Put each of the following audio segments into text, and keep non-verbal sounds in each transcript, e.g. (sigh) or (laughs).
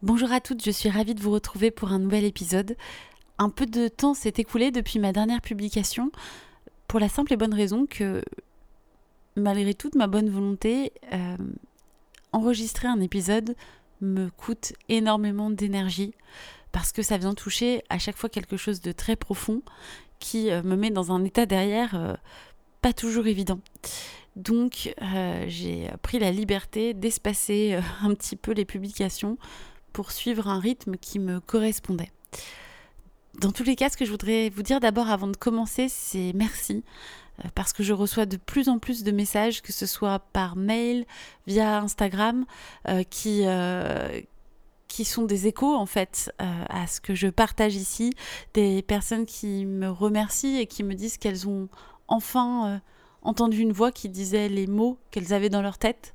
Bonjour à toutes, je suis ravie de vous retrouver pour un nouvel épisode. Un peu de temps s'est écoulé depuis ma dernière publication pour la simple et bonne raison que malgré toute ma bonne volonté, euh, enregistrer un épisode me coûte énormément d'énergie parce que ça vient toucher à chaque fois quelque chose de très profond qui euh, me met dans un état derrière euh, pas toujours évident. Donc j'ai pris la liberté d'espacer un petit peu les publications pour suivre un rythme qui me correspondait. Dans tous les cas, ce que je voudrais vous dire d'abord avant de commencer, c'est merci. Euh, parce que je reçois de plus en plus de messages, que ce soit par mail, via Instagram, euh, qui, euh, qui sont des échos en fait à ce que je partage ici, des personnes qui me remercient et qui me disent qu'elles ont enfin entendu une voix qui disait les mots qu'elles avaient dans leur tête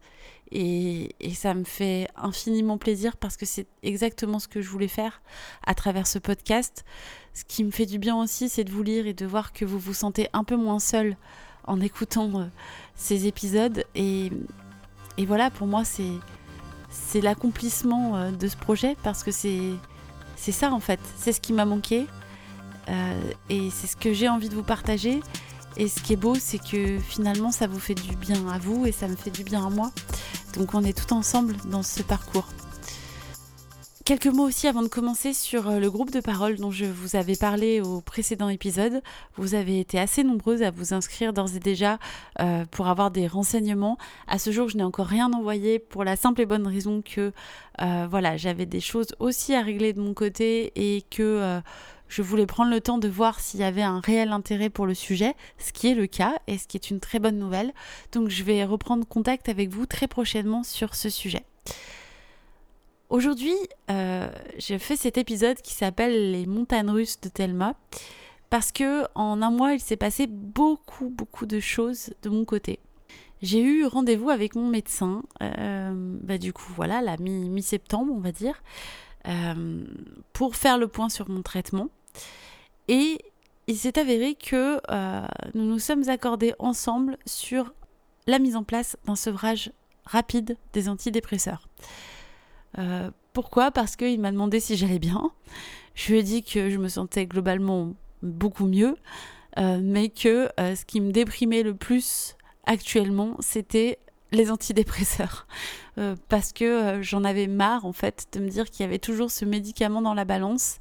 et, ça me fait infiniment plaisir parce que c'est exactement ce que je voulais faire à travers ce podcast. Ce qui me fait du bien aussi, c'est de vous lire et de voir que vous vous sentez un peu moins seul en écoutant euh, ces épisodes. Et, voilà, pour moi, c'est, c'est l'accomplissement euh, de ce projet parce que c'est, c'est ça en fait. C'est ce qui m'a manqué. Euh, et c'est ce que j'ai envie de vous partager. Et ce qui est beau, c'est que finalement, ça vous fait du bien à vous et ça me fait du bien à moi. Donc on est tout ensemble dans ce parcours. Quelques mots aussi avant de commencer sur euh, le groupe de parole dont je vous avais parlé au précédent épisode. Vous avez été assez nombreuses à vous inscrire d'ores et déjà euh, pour avoir des renseignements. À ce jour, je n'ai encore rien envoyé pour la simple et bonne raison que euh, voilà, j'avais des choses aussi à régler de mon côté et que je voulais prendre le temps de voir s'il y avait un réel intérêt pour le sujet, ce qui est le cas et ce qui est une très bonne nouvelle. Donc je vais reprendre contact avec vous très prochainement sur ce sujet. Aujourd'hui, euh, j'ai fait cet épisode qui s'appelle Les montagnes russes de Thelma parce que en un mois, il s'est passé beaucoup, beaucoup de choses de mon côté. J'ai eu rendez-vous avec mon médecin, euh, bah, du coup, voilà, la mi-septembre, on va dire, euh, pour faire le point sur mon traitement. Et il s'est avéré que euh, nous nous sommes accordés ensemble sur la mise en place d'un sevrage rapide des antidépresseurs. Euh, pourquoi? Parce qu'il m'a demandé si j'allais bien. Je lui ai dit que je me sentais globalement beaucoup mieux, euh, mais que ce qui me déprimait le plus actuellement, c'était les antidépresseurs. (laughs) parce que j'en avais marre, en fait, de me dire qu'il y avait toujours ce médicament dans la balance,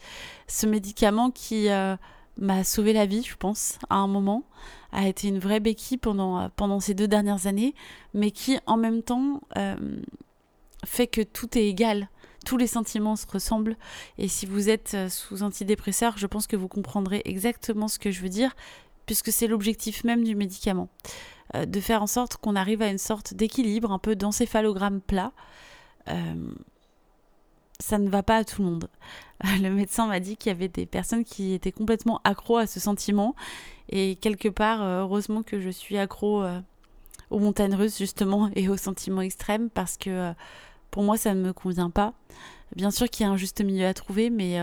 ce médicament qui m'a sauvé la vie, je pense, à un moment, a été une vraie béquille pendant, euh, ces deux dernières années, mais qui en même temps euh, fait que tout est égal. Tous les sentiments se ressemblent. Et si vous êtes euh, sous antidépresseur, je pense que vous comprendrez exactement ce que je veux dire, puisque c'est l'objectif même du médicament. De faire en sorte qu'on arrive à une sorte d'équilibre, un peu d'encéphalogramme plat ça ne va pas à tout le monde. (laughs) Le médecin m'a dit qu'il y avait des personnes qui étaient complètement accro à ce sentiment. Et quelque part, euh, heureusement que je suis accro euh, aux montagnes russes, justement, (laughs) et aux sentiments extrêmes, parce que euh, pour moi, ça ne me convient pas. Bien sûr qu'il y a un juste milieu à trouver, mais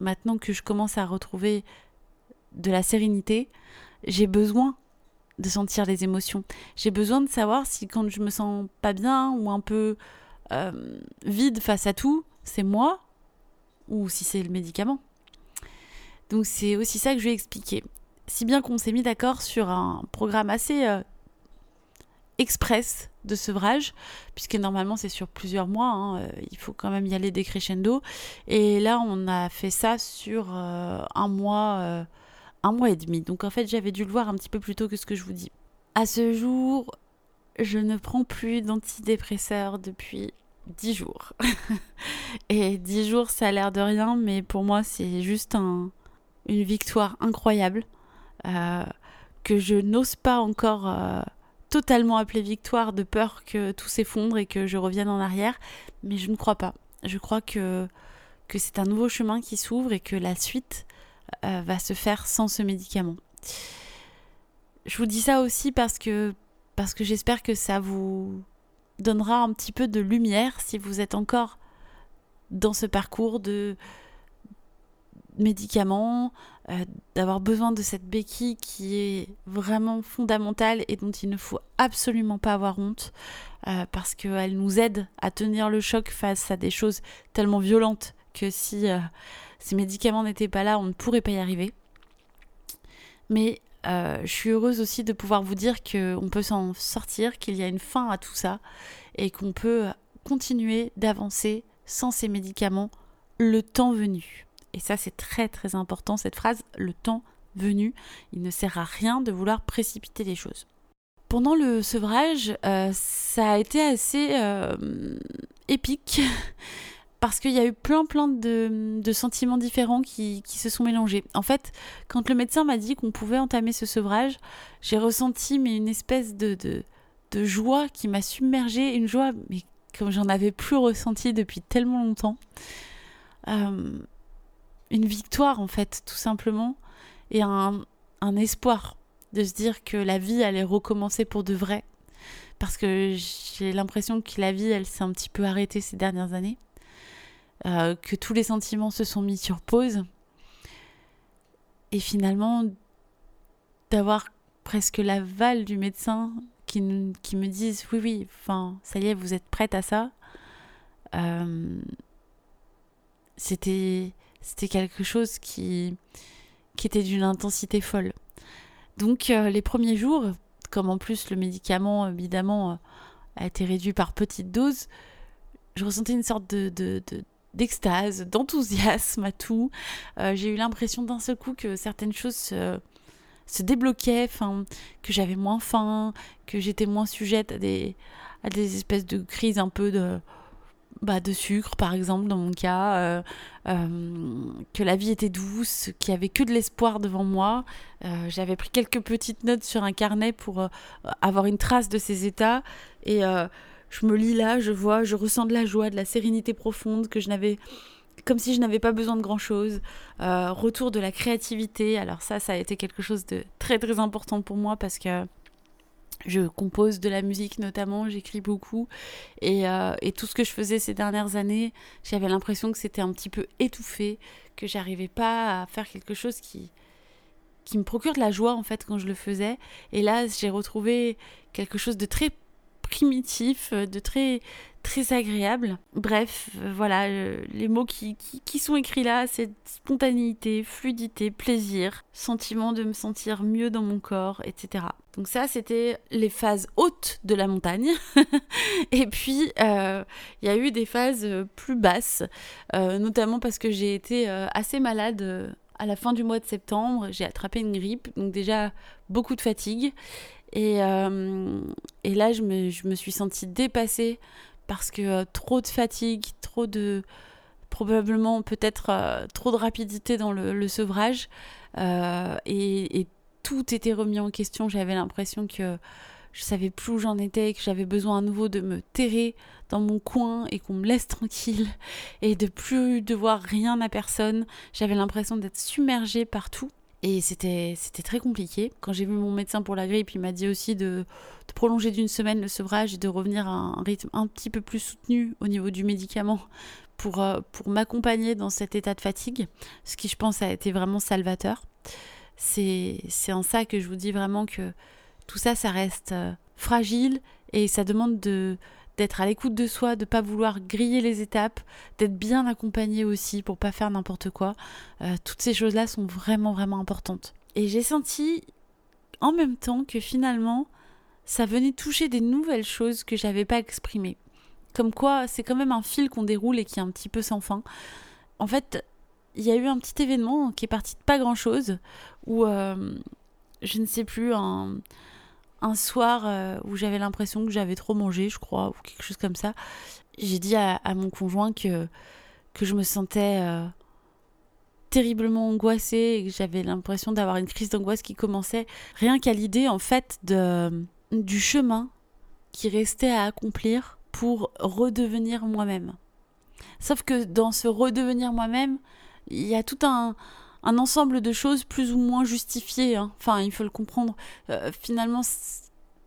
maintenant que je commence à retrouver de la sérénité, j'ai besoin de sentir les émotions. J'ai besoin de savoir si quand je me sens pas bien ou un peu vide face à tout, c'est moi ou si c'est le médicament. Donc c'est aussi ça que je vais expliquer. Si bien qu'on s'est mis d'accord sur un programme assez euh, express de sevrage, puisque normalement c'est sur plusieurs mois, hein, euh, il faut quand même y aller décrescendo. Et là on a fait ça sur euh, un mois, un mois et demi. Donc en fait j'avais dû le voir un petit peu plus tôt que ce que je vous dis. À ce jour, je ne prends plus d'antidépresseurs depuis 10 jours. (laughs) et 10 jours, ça a l'air de rien, mais pour moi, c'est juste un, une victoire incroyable euh, que je n'ose pas encore euh, totalement appeler victoire de peur que tout s'effondre et que je revienne en arrière. Mais je ne crois pas. Je crois que, que c'est un nouveau chemin qui s'ouvre et que la suite euh, va se faire sans ce médicament. Je vous dis ça aussi parce que, parce que j'espère que ça vous donnera un petit peu de lumière si vous êtes encore dans ce parcours de médicaments, euh, d'avoir besoin de cette béquille qui est vraiment fondamentale et dont il ne faut absolument pas avoir honte euh, parce qu'elle nous aide à tenir le choc face à des choses tellement violentes que si ces médicaments n'étaient pas là, on ne pourrait pas y arriver. Mais je suis heureuse aussi de pouvoir vous dire qu'on peut s'en sortir, qu'il y a une fin à tout ça et qu'on peut continuer d'avancer sans ces médicaments le temps venu. Et ça, c'est très très important, cette phrase, le temps venu. Il ne sert à rien de vouloir précipiter les choses. Pendant le sevrage, euh, ça a été assez euh, épique (laughs) parce qu'il y a eu plein plein de, sentiments différents qui, se sont mélangés. En fait, quand le médecin m'a dit qu'on pouvait entamer ce sevrage, j'ai ressenti mais une espèce de, de, joie qui m'a submergée, une joie mais comme j'en avais plus ressenti depuis tellement longtemps. Euh, une victoire en fait, tout simplement, et un, espoir de se dire que la vie allait recommencer pour de vrai. Parce que j'ai l'impression que la vie, elle s'est un petit peu arrêtée ces dernières années. Euh, que tous les sentiments se sont mis sur pause. Et finalement, d'avoir presque l'aval du médecin qui, qui me dise oui, oui, enfin, ça y est, vous êtes prête à ça. Euh, c'était c'était quelque chose qui, qui était d'une intensité folle. Donc euh, les premiers jours, comme en plus le médicament évidemment a été réduit par petites doses, je ressentais une sorte de, d'extase, d'enthousiasme à tout. Euh, j'ai eu l'impression d'un seul coup que certaines choses se, se débloquaient, que j'avais moins faim, que j'étais moins sujette à des, espèces de crises un peu de bah, de sucre, par exemple, dans mon cas, euh, euh, que la vie était douce, qu'il n'y avait que de l'espoir devant moi. J'avais pris quelques petites notes sur un carnet pour avoir une trace de ces états. Et je me lis là, je vois, je ressens de la joie, de la sérénité profonde, que je n'avais comme si je n'avais pas besoin de grand chose. retour de la créativité. Alors ça, ça a été quelque chose de très très important pour moi parce que je compose de la musique notamment, j'écris beaucoup. Euh, et, tout ce que je faisais ces dernières années, j'avais l'impression que c'était un petit peu étouffé, que j'arrivais pas à faire quelque chose qui, qui me procure de la joie en fait quand je le faisais. Et là, j'ai retrouvé quelque chose de très primitif, de très très agréable. Bref, euh, voilà, euh, les mots qui, qui, sont écrits là, c'est spontanéité, fluidité, plaisir, sentiment de me sentir mieux dans mon corps, etc. Donc ça, c'était les phases hautes de la montagne. (laughs) et puis, euh, il y a eu des phases plus basses, notamment parce que j'ai été assez malade à la fin du mois de septembre. J'ai attrapé une grippe, donc déjà beaucoup de fatigue. Et, et là, je me, suis sentie dépassée parce que euh, trop de fatigue, trop de probablement peut-être euh, trop de rapidité dans le, sevrage euh, et, tout était remis en question. J'avais l'impression que je savais plus où j'en étais, que j'avais besoin à nouveau de me terrer dans mon coin et qu'on me laisse tranquille (laughs) et de plus devoir rien à personne. J'avais l'impression d'être submergée partout. Et c'était, c'était très compliqué. Quand j'ai vu mon médecin pour la grippe, il m'a dit aussi de, prolonger d'une semaine le sevrage et de revenir à un rythme un petit peu plus soutenu au niveau du médicament pour, euh, pour m'accompagner dans cet état de fatigue, ce qui je pense a été vraiment salvateur. C'est, c'est en ça que je vous dis vraiment que tout ça, ça reste euh, fragile et ça demande de, d'être à l'écoute de soi, de pas vouloir griller les étapes, d'être bien accompagné aussi pour pas faire n'importe quoi. Euh, toutes ces choses-là sont vraiment vraiment importantes. Et j'ai senti en même temps que finalement ça venait toucher des nouvelles choses que j'avais pas exprimées. Comme quoi, c'est quand même un fil qu'on déroule et qui est un petit peu sans fin. En fait, il y a eu un petit événement qui est parti de pas grand chose où euh, je ne sais plus un un soir euh, où j'avais l'impression que j'avais trop mangé, je crois, ou quelque chose comme ça, j'ai dit à, mon conjoint que, que je me sentais euh, terriblement angoissée et que j'avais l'impression d'avoir une crise d'angoisse qui commençait rien qu'à l'idée en fait de, du chemin qui restait à accomplir pour redevenir moi-même. Sauf que dans ce redevenir moi-même, il y a tout un, un ensemble de choses plus ou moins justifiées. Hein. Enfin, il faut le comprendre. Euh, finalement,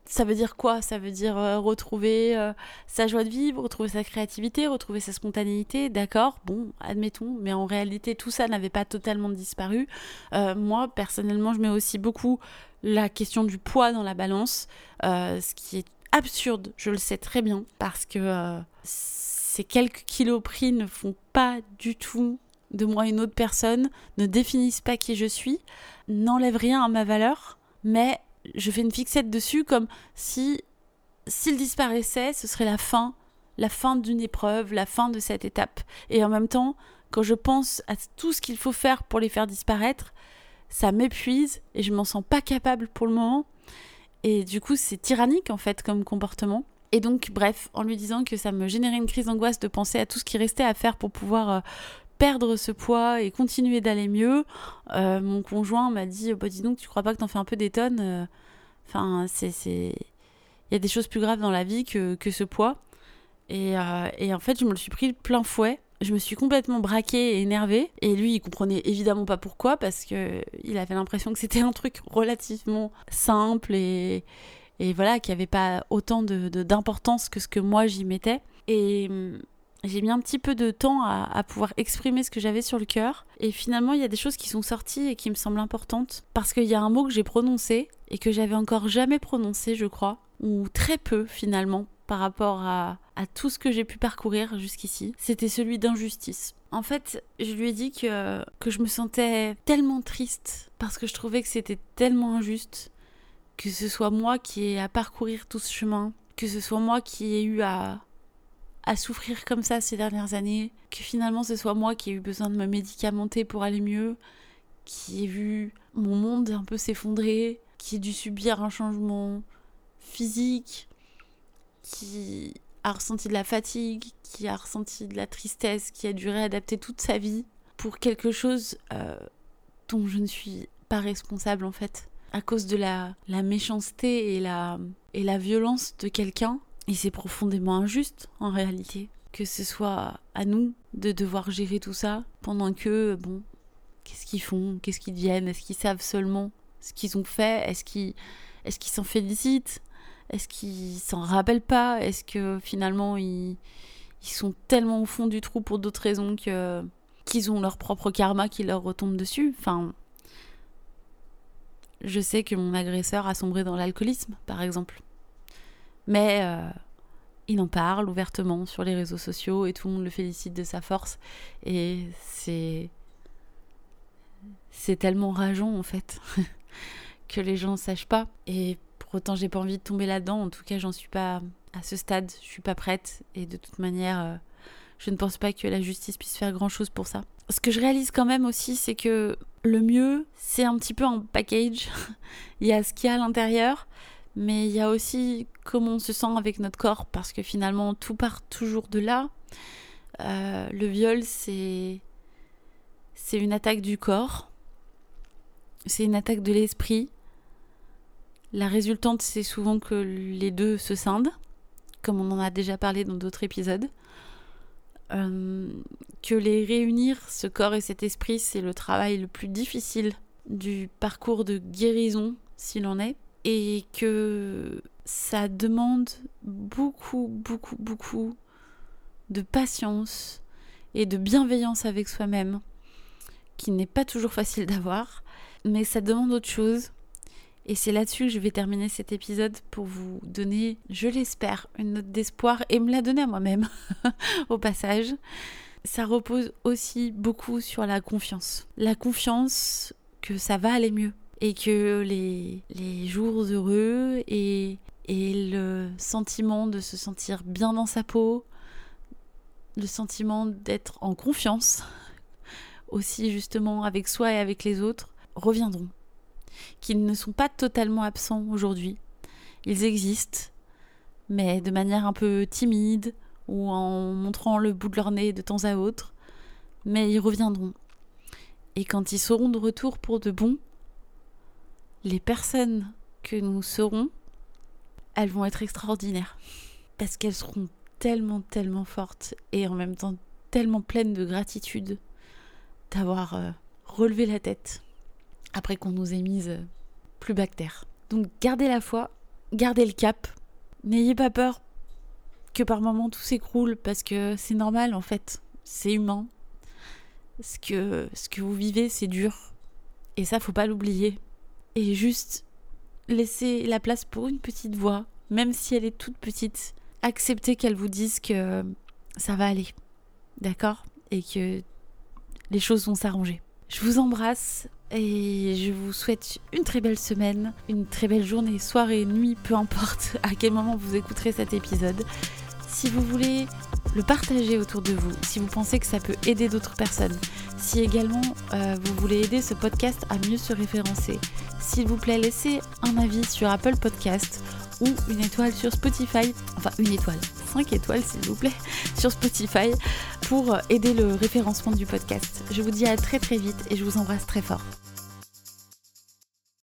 ça veut dire quoi? Ça veut dire euh, retrouver euh, sa joie de vivre, retrouver sa créativité, retrouver sa spontanéité, d'accord? Bon, admettons, mais en réalité, tout ça n'avait pas totalement disparu. Moi, personnellement, je mets aussi beaucoup la question du poids dans la balance, ce qui est absurde, je le sais très bien, parce que ces quelques kilos pris ne font pas du tout de moi une autre personne, ne définissent pas qui je suis, n'enlèvent rien à ma valeur, mais je fais une fixette dessus comme si s'il disparaissait, ce serait la fin, la fin d'une épreuve, la fin de cette étape. Et en même temps, quand je pense à tout ce qu'il faut faire pour les faire disparaître, ça m'épuise et je m'en sens pas capable pour le moment. Et du coup, c'est tyrannique en fait comme comportement. Et donc, bref, en lui disant que ça me générait une crise d'angoisse de penser à tout ce qui restait à faire pour pouvoir euh, perdre ce poids et continuer d'aller mieux, euh, mon conjoint m'a dit bah, Dis donc, tu crois pas que t'en fais un peu des tonnes euh, Enfin, c'est. Il y a des choses plus graves dans la vie que, que ce poids. Et, euh, et, en fait, je me le suis pris plein fouet. Je me suis complètement braquée et énervée. Et lui, il comprenait évidemment pas pourquoi, parce que il avait l'impression que c'était un truc relativement simple et, et voilà, qui avait pas autant d'importance de, d'importance que ce que moi j'y mettais. Et j'ai mis un petit peu de temps à, pouvoir exprimer ce que j'avais sur le cœur. Et finalement, il y a des choses qui sont sorties et qui me semblent importantes. Parce qu'il y a un mot que j'ai prononcé et que j'avais encore jamais prononcé, je crois. Ou très peu finalement par rapport à, tout ce que j'ai pu parcourir jusqu'ici. C'était celui d'injustice. En fait, je lui ai dit que, que je me sentais tellement triste parce que je trouvais que c'était tellement injuste que ce soit moi qui ai à parcourir tout ce chemin, que ce soit moi qui ai eu à, à souffrir comme ça ces dernières années, que finalement ce soit moi qui ai eu besoin de me médicamenter pour aller mieux, qui ai vu mon monde un peu s'effondrer, qui ai dû subir un changement physique, qui a ressenti de la fatigue, qui a ressenti de la tristesse, qui a dû réadapter toute sa vie pour quelque chose euh, dont je ne suis pas responsable en fait, à cause de la, la méchanceté et la, et la violence de quelqu'un et c'est profondément injuste en réalité que ce soit à nous de devoir gérer tout ça pendant que, bon, qu'est-ce qu'ils font, qu'est-ce qu'ils deviennent, est-ce qu'ils savent seulement ce qu'ils ont fait, est-ce qu'ils s'en félicitent, est-ce qu'ils s'en rappellent pas, est-ce que finalement ils, ils sont tellement au fond du trou pour d'autres raisons que qu'ils ont leur propre karma qui leur retombe dessus? Enfin, je sais que mon agresseur a sombré dans l'alcoolisme, par exemple. Mais euh, il en parle ouvertement sur les réseaux sociaux et tout le monde le félicite de sa force. Et c'est. C'est tellement rageant en fait (laughs) que les gens sachent pas. Et pour autant, j'ai pas envie de tomber là-dedans. En tout cas, j'en suis pas à ce stade. Je suis pas prête. Et de toute manière, euh, je ne pense pas que la justice puisse faire grand chose pour ça. Ce que je réalise quand même aussi, c'est que le mieux, c'est un petit peu un package. (laughs) il y a ce qu'il y a à l'intérieur, mais il y a aussi comment on se sent avec notre corps, parce que finalement tout part toujours de là. Euh, le viol, c'est c'est une attaque du corps, c'est une attaque de l'esprit. La résultante, c'est souvent que les deux se scindent, comme on en a déjà parlé dans d'autres épisodes. Euh, que les réunir, ce corps et cet esprit, c'est le travail le plus difficile du parcours de guérison, s'il en est et que ça demande beaucoup, beaucoup, beaucoup de patience et de bienveillance avec soi-même, qui n'est pas toujours facile d'avoir, mais ça demande autre chose. Et c'est là-dessus que je vais terminer cet épisode pour vous donner, je l'espère, une note d'espoir et me la donner à moi-même (laughs) au passage. Ça repose aussi beaucoup sur la confiance. La confiance que ça va aller mieux, et que les, les jours heureux et, et le sentiment de se sentir bien dans sa peau, le sentiment d'être en confiance (laughs) aussi justement avec soi et avec les autres reviendront. Qu'ils ne sont pas totalement absents aujourd'hui. Ils existent, mais de manière un peu timide ou en montrant le bout de leur nez de temps à autre. Mais ils reviendront. Et quand ils seront de retour pour de bon, les personnes que nous serons, elles vont être extraordinaires. Parce qu'elles seront tellement, tellement fortes et en même temps tellement pleines de gratitude d'avoir euh, relevé la tête après qu'on nous ait mise euh, plus bas Donc gardez la foi, gardez le cap. N'ayez pas peur que par moments tout s'écroule parce que c'est normal en fait. C'est humain. Ce que, ce que vous vivez, c'est dur. Et ça, faut pas l'oublier. Et juste laissez la place pour une petite voix, même si elle est toute petite. Acceptez qu'elle vous dise que ça va aller. D'accord? Et que les choses vont s'arranger. Je vous embrasse et je vous souhaite une très belle semaine, une très belle journée, soirée, nuit, peu importe (laughs) à quel moment vous écouterez cet épisode. Si vous voulez le partager autour de vous, si vous pensez que ça peut aider d'autres personnes, si également euh, vous voulez aider ce podcast à mieux se référencer, s'il vous plaît, laissez un avis sur Apple Podcast ou une étoile sur Spotify, enfin une étoile, 5 étoiles s'il vous plaît, (laughs) sur Spotify pour aider le référencement du podcast. Je vous dis à très très vite et je vous embrasse très fort.